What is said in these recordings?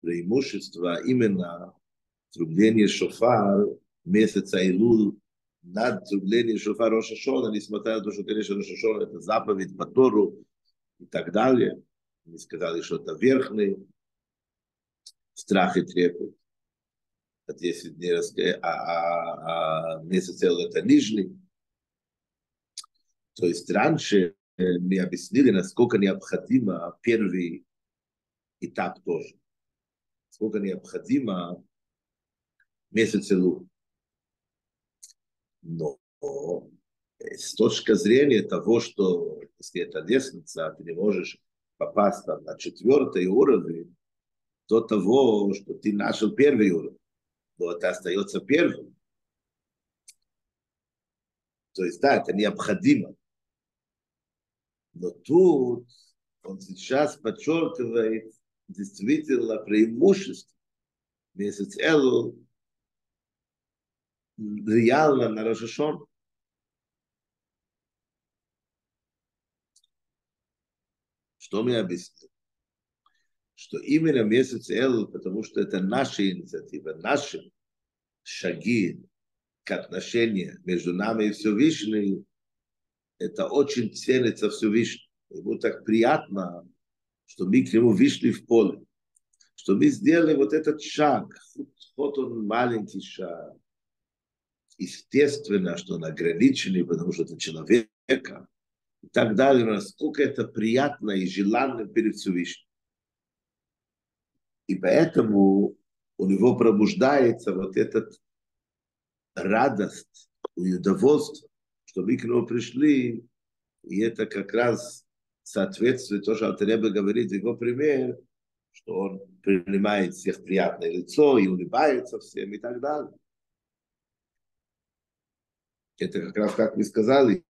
преимущество именно трубление шофар месяца Илул над трублением шофар Роша Шона, несмотря на то, что, конечно, Роша Шона это заповедь по Тору и так далее. Они сказали, что это верхний страх и трепет. А 10 дней, а, а, а месяц Элul это нижний. То есть раньше мне объяснили, насколько необходимо первый этап тоже. Сколько необходимо месяц Илу. Но с точки зрения того, что если это лестница, ты не можешь попасть там, на четвертый уровень до того, что ты нашел первый уровень, но это остается первым. То есть, да, это необходимо. Но тут он сейчас подчеркивает действительно преимущество месяц Элу реально на Рожешон. Что мне объяснил? Что именно месяц Элу, потому что это наша инициатива, наши шаги к отношению между нами и Всевышним, это очень ценится Всевышний. Ему так приятно, что мы к нему вышли в поле, что мы сделали вот этот шаг, вот он маленький шаг. Естественно, что он ограниченный, потому что это человека, и так далее, насколько это приятно и желанно перед Всевышним. И поэтому у него пробуждается вот этот радость удовольствие, что мы к нему пришли, и это как раз соответствует то, что Алтареба говорит, его пример, что он принимает всех приятное лицо и улыбается всем и так далее. Это как раз, как вы сказали,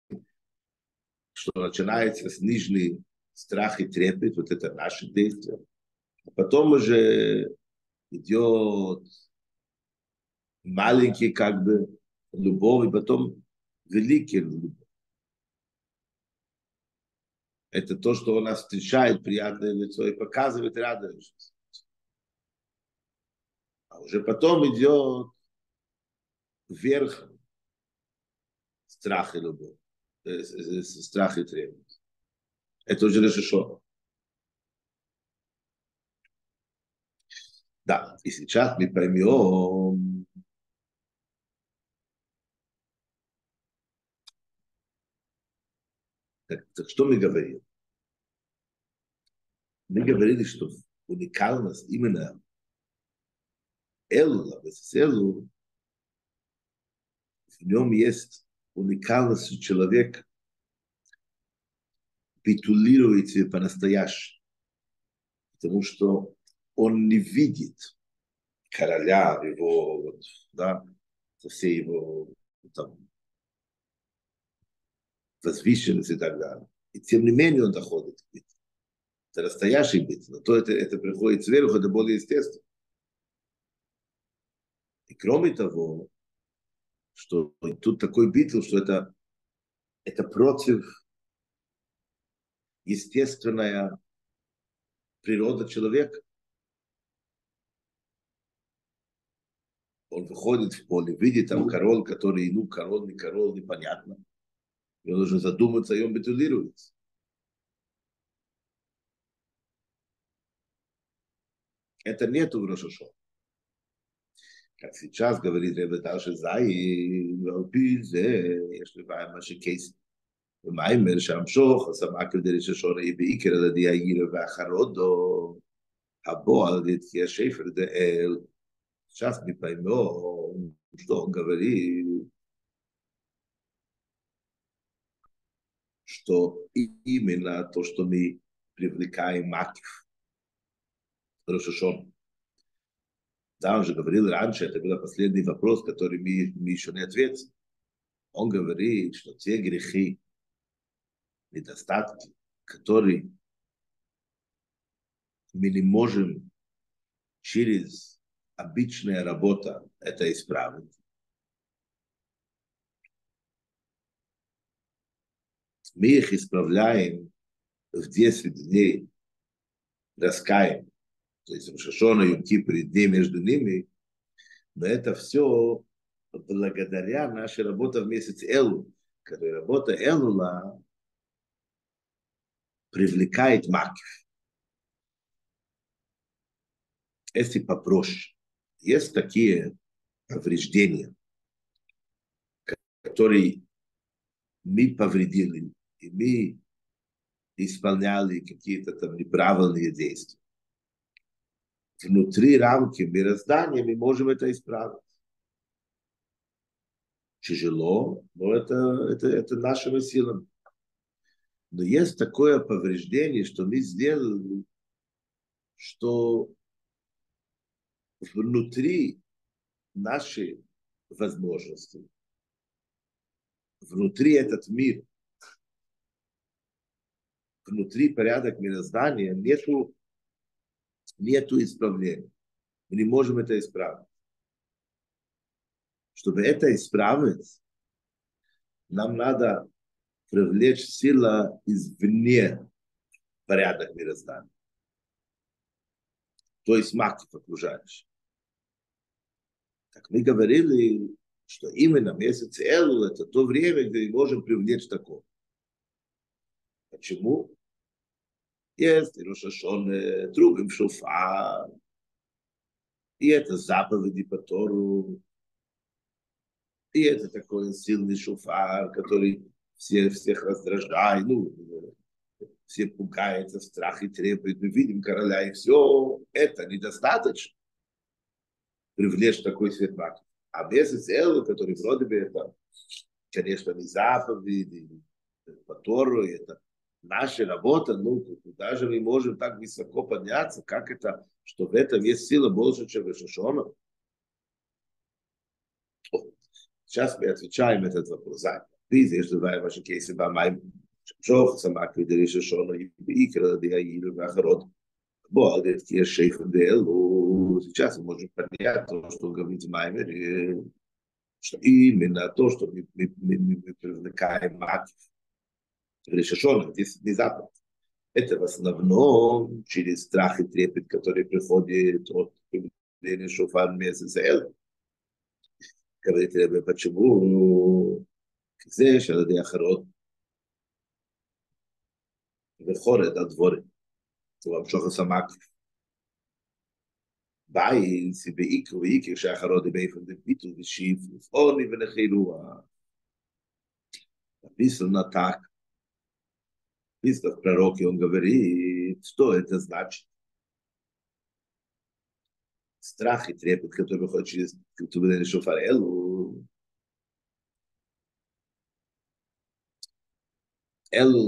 что начинается с нижней страх и трепет, вот это наше действие. А потом уже идет маленький как бы любовь, и потом великий любовь. Это то, что у нас встречает приятное лицо и показывает радость. А уже потом идет вверх страх и любовь, страх и требование. Это уже решено. Да, и сейчас мы поймем, Так, так что мы говорим? Мы говорили, что уникальность именно Элула, Элу, в нем есть уникальность, человек битулируется по-настоящему, потому что он не видит короля, его, вот, да, со всей его там, возвышенность и так далее. И тем не менее он доходит к битве. Это настоящий бит, но то это, это приходит сверху, это более естественно. И кроме того, что тут такой битв, что это, это против естественная природа человека. Он выходит в поле, видит там король, который, ну, король, не король, непонятно и он должен задуматься, и он бетулируется. Это нету в Рошашоне. Как сейчас говорит Ребеташа Зай, Алпизе, если Ваймаши Кейс, Маймер, Шамшох, Самакер Дерешашора, и Бейкер, Ладия Ира, Вахародо, Або, Ладия Шейфер, Дэл. Сейчас мы поймем, что он говорит. Что именно то, что мы привлекаем Макив, Рошашон. Да, он же говорил раньше, это был последний вопрос, который мы, мы еще не ответили. Он говорит, что те грехи, недостатки, которые мы не можем через обычная работа это исправить. Мы их исправляем в 10 дней, раскаем. То есть Рошашона, Йом Кипр и дни между ними, но это все благодаря нашей работе в месяц Элу, которая работа Элула привлекает макив. Если попроще, есть такие повреждения, которые мы повредили, и мы исполняли какие-то там неправильные действия. Внутри рамки мироздания мы можем это исправить. Тяжело, но это, это, это нашими силами. Но есть такое повреждение, что мы сделали, что внутри нашей возможности, внутри этот мир, внутри порядок мироздания нету, нету исправления. Мы не можем это исправить. Чтобы это исправить, нам надо привлечь сила извне порядок мироздания. То есть маков окружающий. Как мы говорили, что именно месяц Элу это то время, где мы можем привлечь такого. Почему? И Рошашон, трубим шофар, и это заповеди по Тору, и это такой сильный шофар, который все, всех раздражает, ну, все пугаются, страх и трепет, мы видим короля, и все, это недостаточно привлечь такой свет маков. А месяц Элу, который вроде бы это, конечно, не заповеди, по Тору, это наша работа, ну, даже мы можем так высоко подняться, как это, что в этом есть сила больше, чем в Шашона. Сейчас мы отвечаем этот вопрос. Ты здесь давай ваши кейсы бамай. Шох самак видели Шашона и Икра, да и Ахарот. Бо, говорит, есть шейх Дел, сейчас мы можем понять то, что говорит Маймер, что именно то, что мы привлекаем макив решешенных, здесь внезапно. Это в основном через страх и трепет, который приходит от появления шофар месяца Эл. Говорит Ребе, почему זה שעל ידי אחרות וחורד הדבורים. זה המשוך הסמק. ביי, זה בעיקר ועיקר שאחרות באיפן דביטו ושיף, עוני ונחילו. הביסל נתק списках пророки, он говорит, что это значит. Страх и трепет, который выходит через Тубелен Шофар Элу.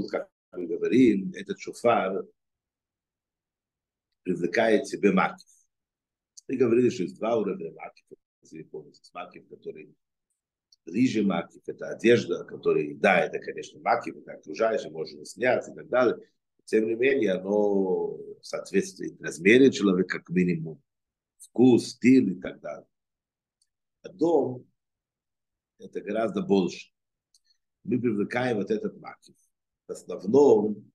Как мы говорим, этот шофар привлекает себе макив. Мы говорили, что есть два уровня макив. Если помните, макив, который ближе макив, это одежда, которая, да, это, конечно, макив, это окружающее, можно снять и так далее. Тем не менее, оно соответствует размере человека, как минимум, вкус, стиль и так далее. А дом – это гораздо больше. Мы привлекаем вот этот макив. В основном,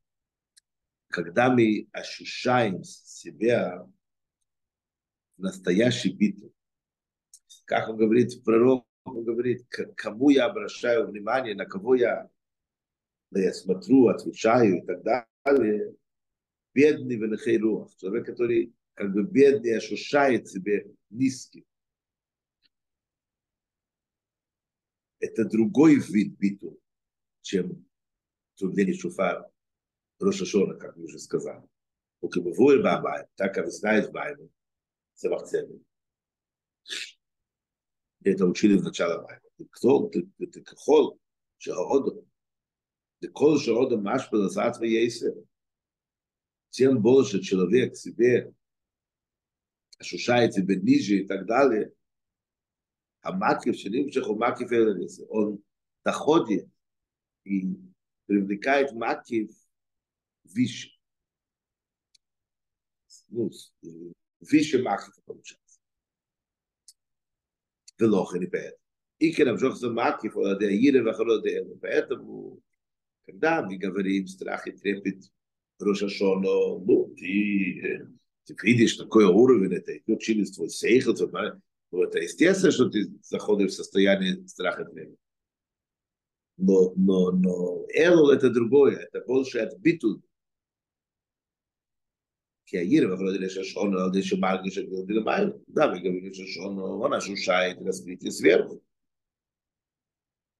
когда мы ощущаем себя в настоящей битве, как он говорит, пророк он говорит, к кому я обращаю внимание, на кого я, да я смотрю, отвечаю и так далее. Бедный венахейруах, человек, который как бы бедный ощущает себе низким. Это другой вид биту, чем трубление шуфара, Рошашона, как мы уже сказали. У Кабавур так как вы знаете Байбу, Савахцебин. מחצבת это учили в начале Майма. Кто ты, ты, ты кахол, שהאודו, כל שאודו משפע לעזת וייסר, тем больше человек себе ощущает себя ниже и так далее, а макив שנמשך הוא מקיף אלניס, он доходит и привлекает макив выше. Ну, выше макив получается. Велох или поэт. И Керамжох Замакив, Адеаирев, Ахародеев. Поэтому, когда мы говорим страх и трепет Рошашона, ну, ты, ты видишь какой уровень, это идет через твой сейхл, ну, это естественно, что ты заходишь в состояние страха и трепета. Но, но, но Элул это другое, это больше отбитый. כי העיר יכול להיות לששון על ידי שמרגיש את גלדי למים, да, вы говорите, לששון, он ощущает раскрытие сверху.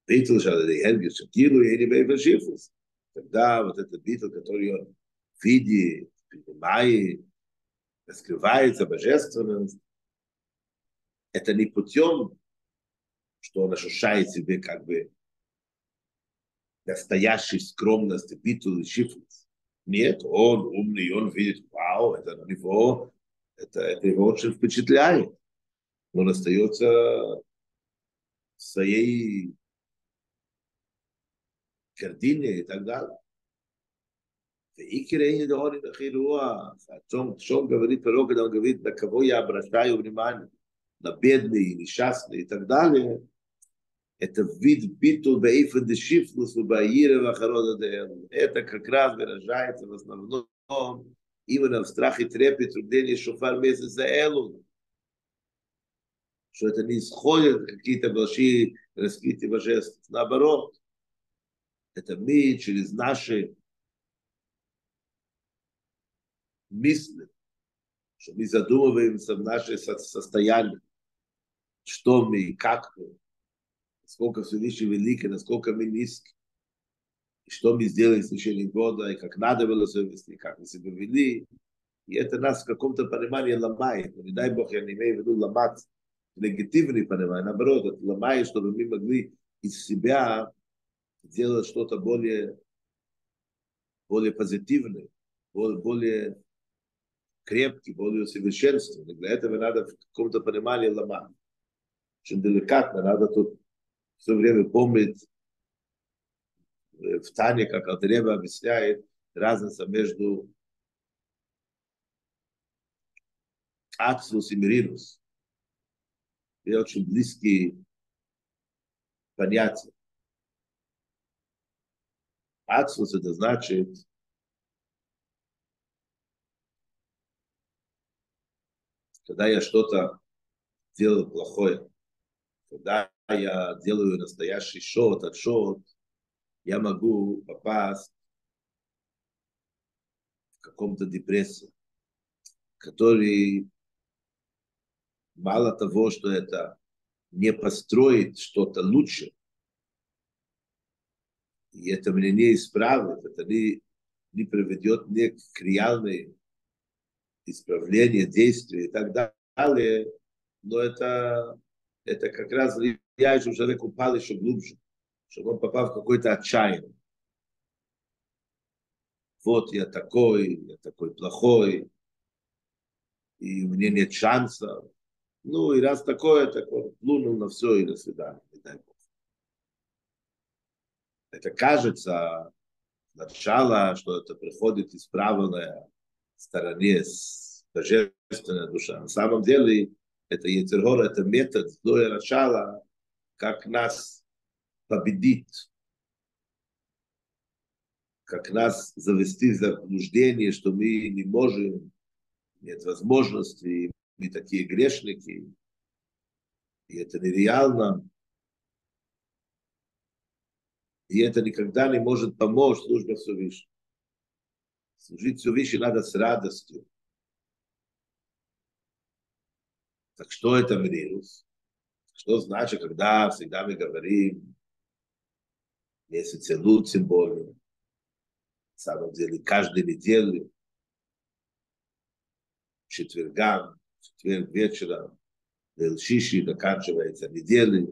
Битл, что это энергия, что килу, и не бей фашифус. Тогда вот этот битл, который он видит, понимает, раскрывается божественность, это не путем, что он ощущает себе как бы настоящей скромности, битул и шифус. нет, он умный, он видит, вау, это на него, это, это его очень впечатляет. Но он остается в своей гордине и так далее. И Кирей Дорин Ахируа, о чем, чем говорит пророк, когда он говорит, на кого я обращаю внимание, на бедные, несчастные и так далее – это вид битул бейфен де шифлус в баире вахарода де Это как раз выражается в основном именно в страхе трепет труднее шофар месяц за Элун. Что это не исходят какие-то большие раскрытия божеств. Наоборот, это мы через наши мысли, что мы задумываемся в наше состояние, что мы, как мы, насколько Всевышний великий, насколько мы низкие, и что мы сделали в течение года, и как надо было себя вести, как мы себя вели. И это нас в каком-то понимании ломает. Но не дай Бог, я не имею в виду ломать негативный понимание, наоборот, это ломает, чтобы мы могли из себя делать что-то более, более позитивное, более, более крепкий, более совершенственный. Для этого надо в каком-то понимании ломать. Очень деликатно, надо тут все время помнить в Тане, как Алтареба объясняет, разница между Аксус и Миринус. Это очень близкие понятия. Аксус это значит когда я что-то делаю плохое, когда я делаю настоящий шот, отшот, я могу попасть в каком-то депрессию, который мало того, что это не построит что-то лучше, и это мне не исправит, это не, не приведет мне к реальной исправлению, действию и так далее, но это это как раз влияет, чтобы человек упал еще глубже, чтобы он попал в какой-то отчаяние. Вот я такой, я такой плохой, и у меня нет шанса. Ну, и раз такое, так он плюнул на все и до свидания, не дай Бог. Это кажется начало, что это приходит из правильной стороны, с божественной душа. На самом деле, это Ецергор, это метод, злое начало, как нас победить, как нас завести в заблуждение, что мы не можем, нет возможности, мы такие грешники, и это нереально. И это никогда не может помочь службе Всевышнему. Служить Всевышнему надо с радостью. Так что это мрирус? Что значит, когда всегда мы говорим месяц Элут, тем более, на самом деле, каждой неделе, четвергам, четверг вечером, Шиши заканчивается неделя,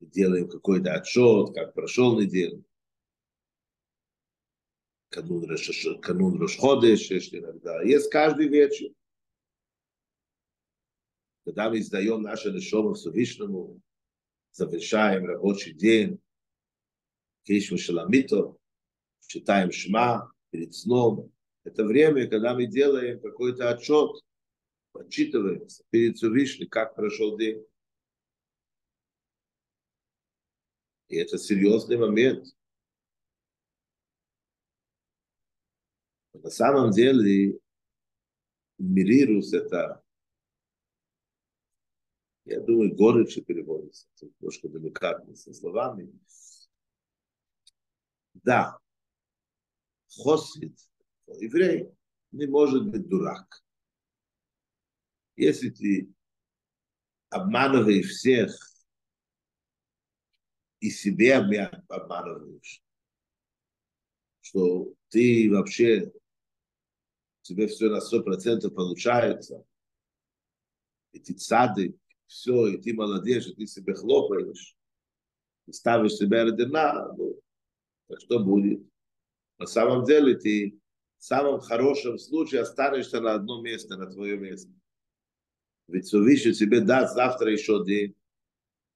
делаем какой-то отчет, как прошел неделю. канун Рош, канун иногда. Есть каждый вечер. Когда мы издаем наше решение Всевышнему, завершаем рабочий день, Кришма Шаламито, читаем Шма перед сном. Это время, когда мы делаем какой-то отчет, отчитываем перед Всевышним, как прошел день. И это серьезный момент. На самом деле, мирирус это, я думаю, горечь переводится, это немножко деликатно со словами. Да, хосид, еврей, не может быть дурак. Если ты обманываешь всех и себе обманываешь, что ты вообще, тебе все на сто процентов получается, и ты цадык, все, и ты молодец, и ты себе хлопаешь, и ставишь себя родина, ну, так что будет? На самом деле ты в самом хорошем случае останешься на одном месте, на твоем месте. Ведь Всевышний тебе даст завтра еще день,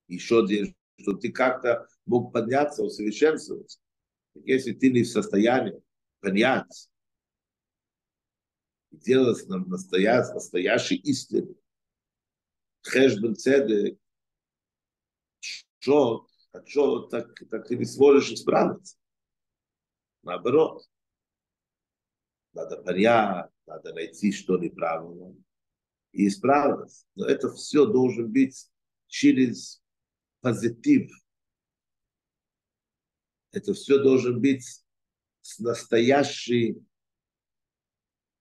еще день, что ты как-то мог подняться, усовершенствоваться. Если ты не в состоянии понять, делать нам настоящий, настоящий истину, хешбен цедек, что, а что, так, так ты не сможешь исправиться. Наоборот. Надо понять, надо найти, что неправильно, и исправиться. Но это все должен быть через позитив. Это все должен быть с настоящей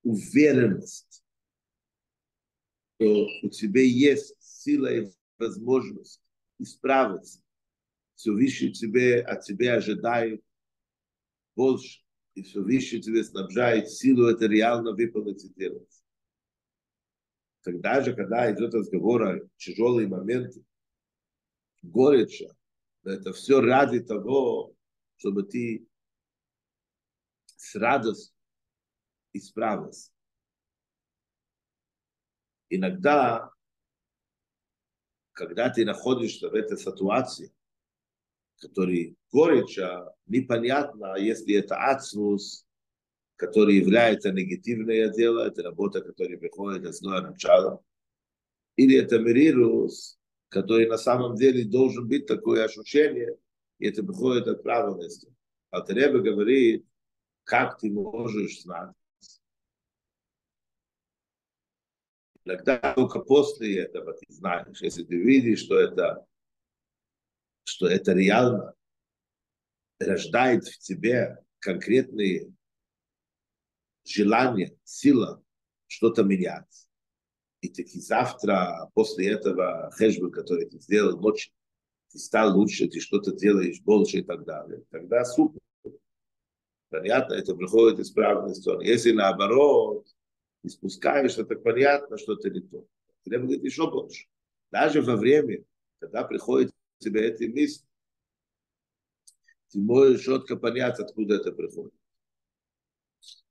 уверенностью, что у тебя есть сила и возможность исправиться. Все выше тебе, от тебя ожидает больше. И все выше тебе снабжает силу это реально выполнить и делать. Тогда же, когда идет разговор о тяжелые моменты, гореча, это все ради того, чтобы ты с радостью исправился. Иногда, когда ты находишься в этой ситуации, который гореча, непонятно, если это ацнус, который является негативное дело, это работа, которая приходит от злое начало, или это мерирус, который на самом деле должен быть такое ощущение, и это приходит от правильности. Алтареба говорит, как ты можешь знать. Иногда только после этого ты знаешь, если ты видишь, что это, что это реально рождает в тебе конкретные желания, сила что-то менять. И таки завтра, после этого хэшбы, который ты сделал ночью, ты стал лучше, ты что-то делаешь больше и так далее. Тогда супер. Понятно, это приходит из правильной стороны. Если наоборот, ты спускаешься, так понятно, что это не то. Треба говорить еще больше. Даже во время, когда приходит тебе эти мысли, ты можешь четко понять, откуда это приходит.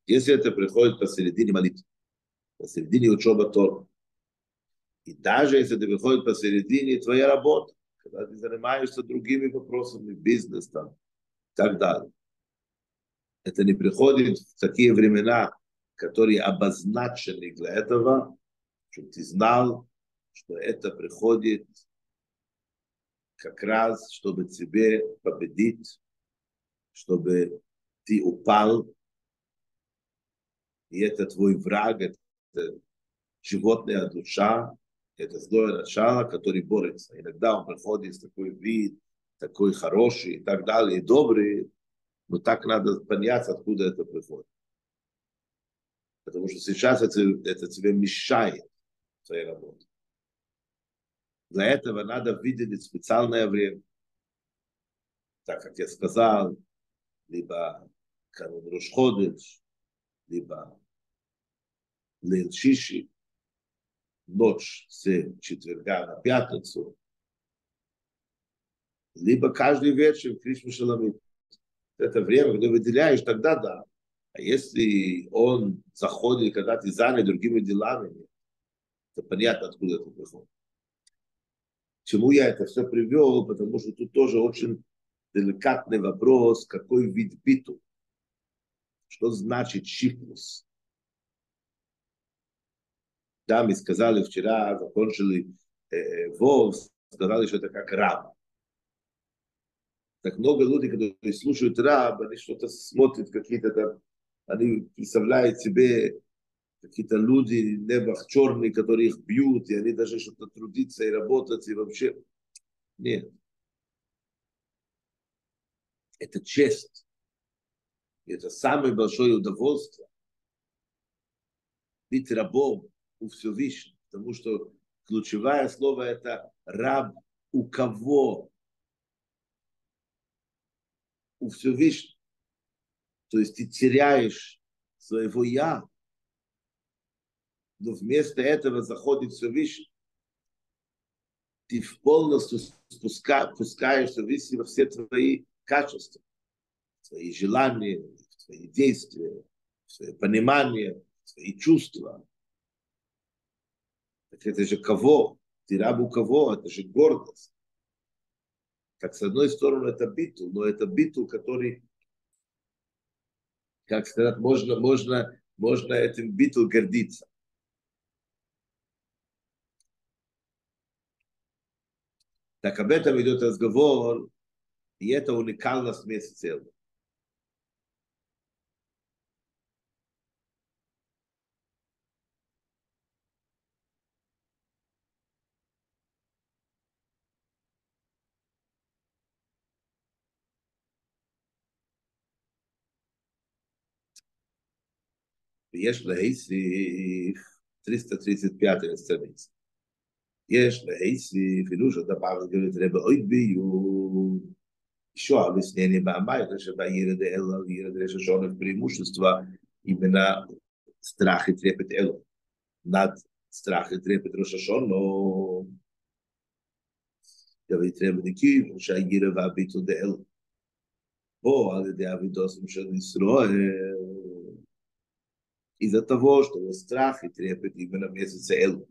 Если это приходит посередине молитвы, посередине учеба Тора, и даже если это приходит посередине твоей работы, когда ты занимаешься другими вопросами, бизнес и так далее. Это не приходит в такие времена, которые обозначены для этого, чтобы ты знал, что это приходит как раз, чтобы тебе победить, чтобы ты упал, и это твой враг, это животная душа, это злое начало, который борется. Иногда он приходит с такой вид, такой хороший и так далее, и добрый, но так надо понять, откуда это приходит. Потому что сейчас это, это тебе мешает твоей работе. Для этого надо выделить специальное время. Так как я сказал, либо канун Рошходыш, либо Лейл Шиши, ночь с четверга на пятницу, либо каждый вечер Кришна Шаламит. Это время, когда выделяешь, тогда да. А если он заходит, когда ты занят другими делами, то понятно, откуда это приходит. Чему я это все привел? Потому что тут тоже очень деликатный вопрос, какой вид биту. Что значит шифрус? Да, мы сказали вчера, закончили э, Вов, сказали, что это как раб. Так много людей, которые слушают раб, они что-то смотрят, какие-то там они представляют себе какие-то люди, небах черные, которые их бьют, и они даже что-то трудиться и работать, и вообще... Нет. Это честь. Это самое большое удовольствие. Быть рабом у Всевышнего. Потому что ключевое слово это раб у кого? У Всевышнего. То есть ты теряешь своего я, но вместо этого заходит Всевышний. Ты полностью спуска, пускаешься во все твои качества, свои желания, свои действия, свое понимание, свои чувства. Так это же кого? Ты раб у кого? Это же гордость. Так с одной стороны это битул, но это битул, который, как сказать, можно, можно, можно этим битул гордиться. Так об этом идет разговор, и это уникальность месяца ויש להוסיף 335 סטרמיץ. יש להוסיף אילו שדבר גרת רב אויד ביום שואל וסנני באמאי שבעיר דה אלו, עיר דה ששון преимущество именно страх и трепет Элу. Над страх и трепет Рошашон, но я требует Никив, שהעיר והביטו דה אלו. פה על ידי אבידוסם של ישראל, из-за того, что его страх и трепет именно в месяце Эл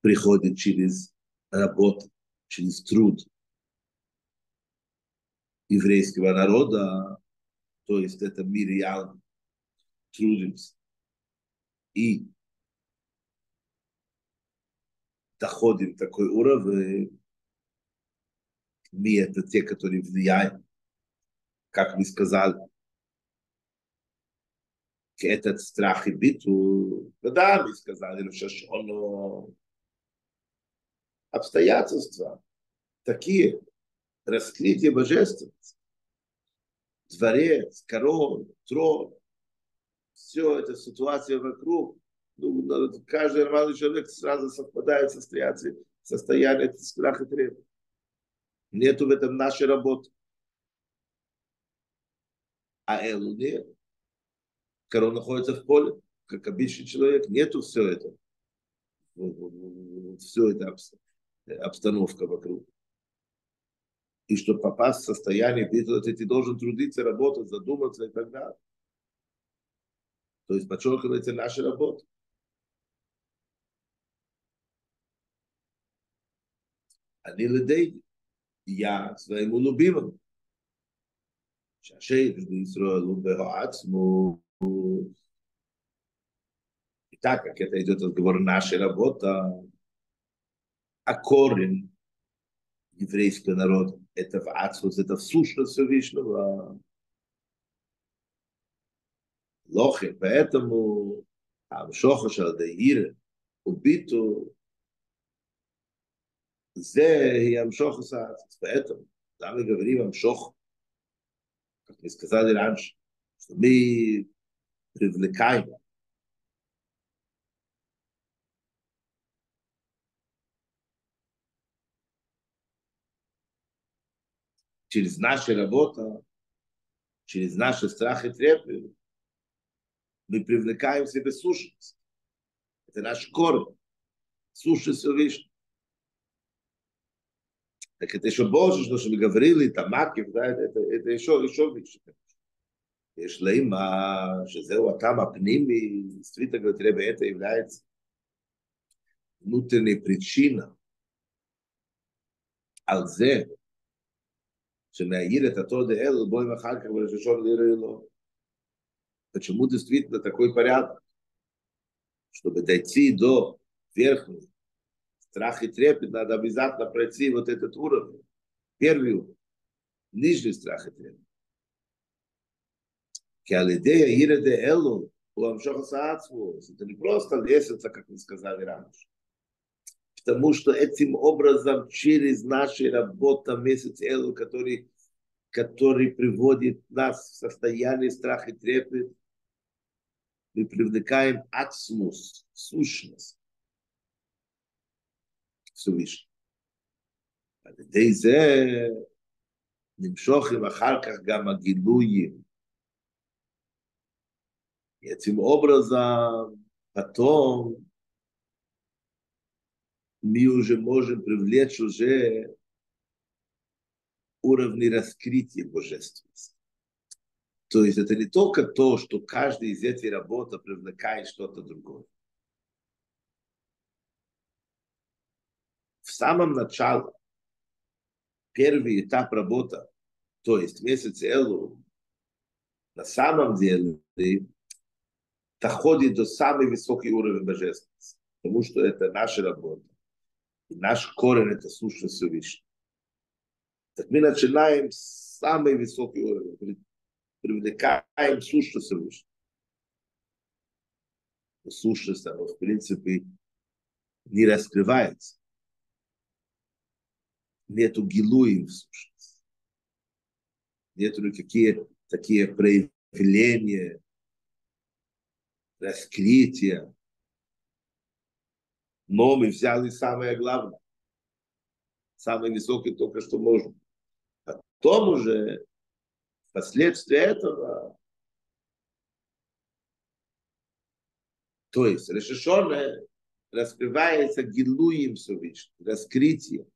приходит через работу, через труд еврейского народа, то есть это мы реально и доходим в такой уровень, мы это те, которые влияем, как вы сказали, этот страх и битву, да, мы сказали, что он обстоятельства такие, раскрытие божественности, дворец, король, трон, все это ситуация вокруг, ну, каждый нормальный человек сразу совпадает со состоянием, состояние страха и требования. Нету в этом нашей работы. А Элу нет корова находится в поле, как обычный человек, нету все это. Все это обстановка вокруг. И чтобы попасть в состояние, ты, ты должен трудиться, работать, задуматься и так далее. То есть подчеркивается наша работа. אני לדידי, я своему любимому. שהשם בישראל הוא בעצמו и так как это идет разговор нашей работы, а корень еврейского народа это в Ацус, это в сущность Всевышнего. Лохи, поэтому Амшоха Шалдаир убиту זה היא המשוך הסעצת. поэтому, да, мы говорим המשוך, как мы сказали раньше, что мы привлекаем. Через нашу работу, через наши страхи и трепет, мы привлекаем в себе сущность. Это наш корень. Сущность Всевышнего. Так это еще больше, что мы говорили, там Макив, да, это, это еще, еще выше. יש לימה שזהו הטעם הפנימי, סטריטה תראה בעת העברית, внутренняя причина על זה שמאיר את אותו דאל, בואי אחר כך ולששון לירי לו. Почему действительно такой порядок? Чтобы дойти до верхнего страх и трепет, надо обязательно пройти вот этот уровень. Первый уровень. Нижний страх и трепет. כי על ידי העיר דה אלו, הוא המשוך עשה עצמו. Это не просто лестница, как мы сказали раньше. Потому что этим образом через наши работа месяц Элу, который, который приводит нас в состояние страха и трепет, мы привлекаем ацмус, сущность Всевышнего. על ידי זה נמשוך עם אחר כך גם הגילויים. Этим образом потом мы уже можем привлечь уже уровни раскрытия божественности. То есть это не только то, что каждый из этих работ привлекает что-то другое. В самом начале, первый этап работы, то есть месяц Элу, на самом деле доходит до самый высокий уровень божественности, потому что это наша работа. И наш корень – это слушать Всевышнего. Так мы начинаем с самый высокий уровень, привлекаем слушать Всевышнего. Оно, в принципе, не раскрывается. Нету гилуи в сущности. Нету никакие такие проявления, раскрытия, но мы взяли самое главное, самое высокое только что можно. Потом уже, последствия этого, то есть решешенное раскрывается гилуем Всевышнего, раскрытием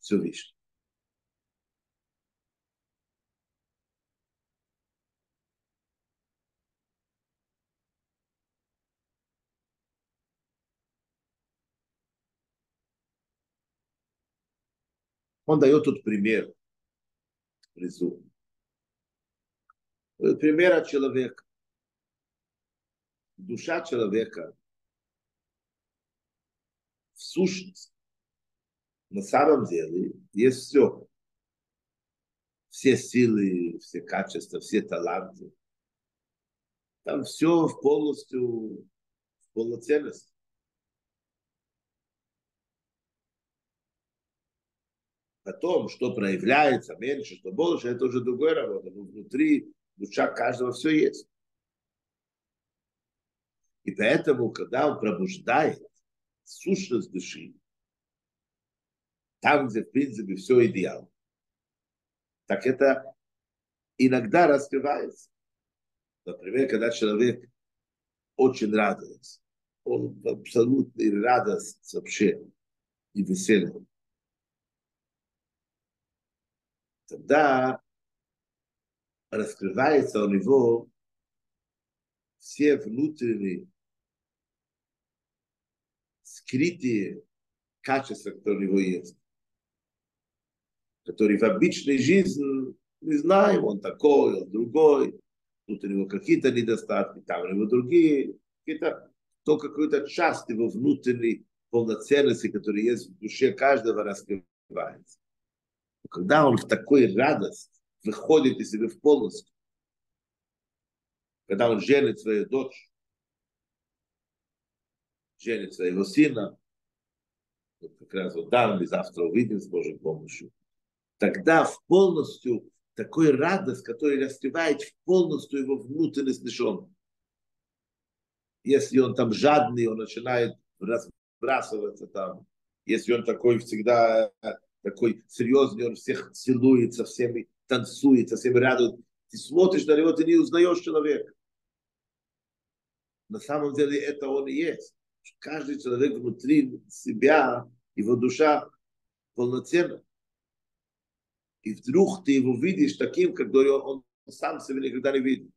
Всевышнего. Он дает тут пример внизу. Пример от человека. Душа человека в сущности на самом деле есть все. Все силы, все качества, все таланты. Там все в полностью в полноценности. Потом, что проявляется меньше, что больше, это уже другая работа. Но внутри душа каждого все есть. И поэтому, когда он пробуждает сущность души, там, где, в принципе, все идеал, так это иногда раскрывается. Например, когда человек очень радуется, он в абсолютной радости вообще и веселье. Тогда раскрывается у него все внутренние скрытые качества, которые у него есть, которые в обычной жизни не знаем, он такой, он другой, тут у него какие-то недостатки, там у него другие, какие-то, то какой-то часть его внутренней полноценности, которая есть в душе каждого, раскрывается. Когда он в такой радость выходит из себя в полностью, когда он женит свою дочь, женит своего сына, вот как раз вот да, мы завтра увидим с Божьей помощью, тогда в полностью такой радость, которая раскрывает в полностью его внутренность лишен. Если он там жадный, он начинает разбрасываться там. Если он такой всегда такой серьезный, он всех целует, со всеми танцует, со всеми радует. Ты смотришь на него, ты не узнаешь человека. На самом деле это он и есть. Каждый человек внутри себя, его душа полноценна. И вдруг ты его видишь таким, он, он сам себя никогда не видел.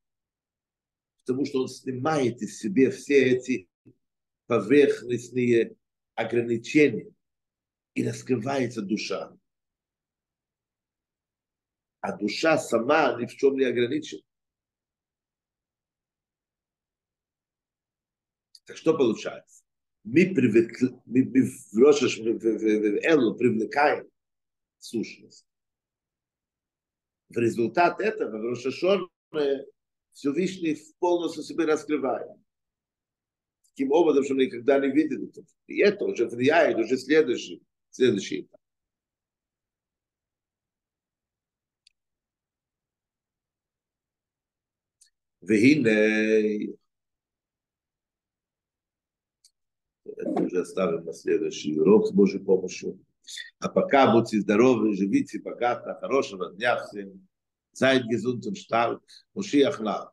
Потому что он снимает из себя все эти поверхностные ограничения и раскрывается душа. А душа сама ни в чем не ограничена. Так что получается? Мы, привыкли, мы, мы в, в, в, в, в Элу привлекаем сущность. В результат этого в Рошашон Всевышний полностью себе раскрывает. Таким образом, что никогда не это. И это уже влияет, уже следующий, следующий этап. והנה, это уже оставим на следующий урок с Божьей помощью. А пока будьте здоровы, живите богато, хорошего дня всем. Seid gesund und stark. Moschiach nach.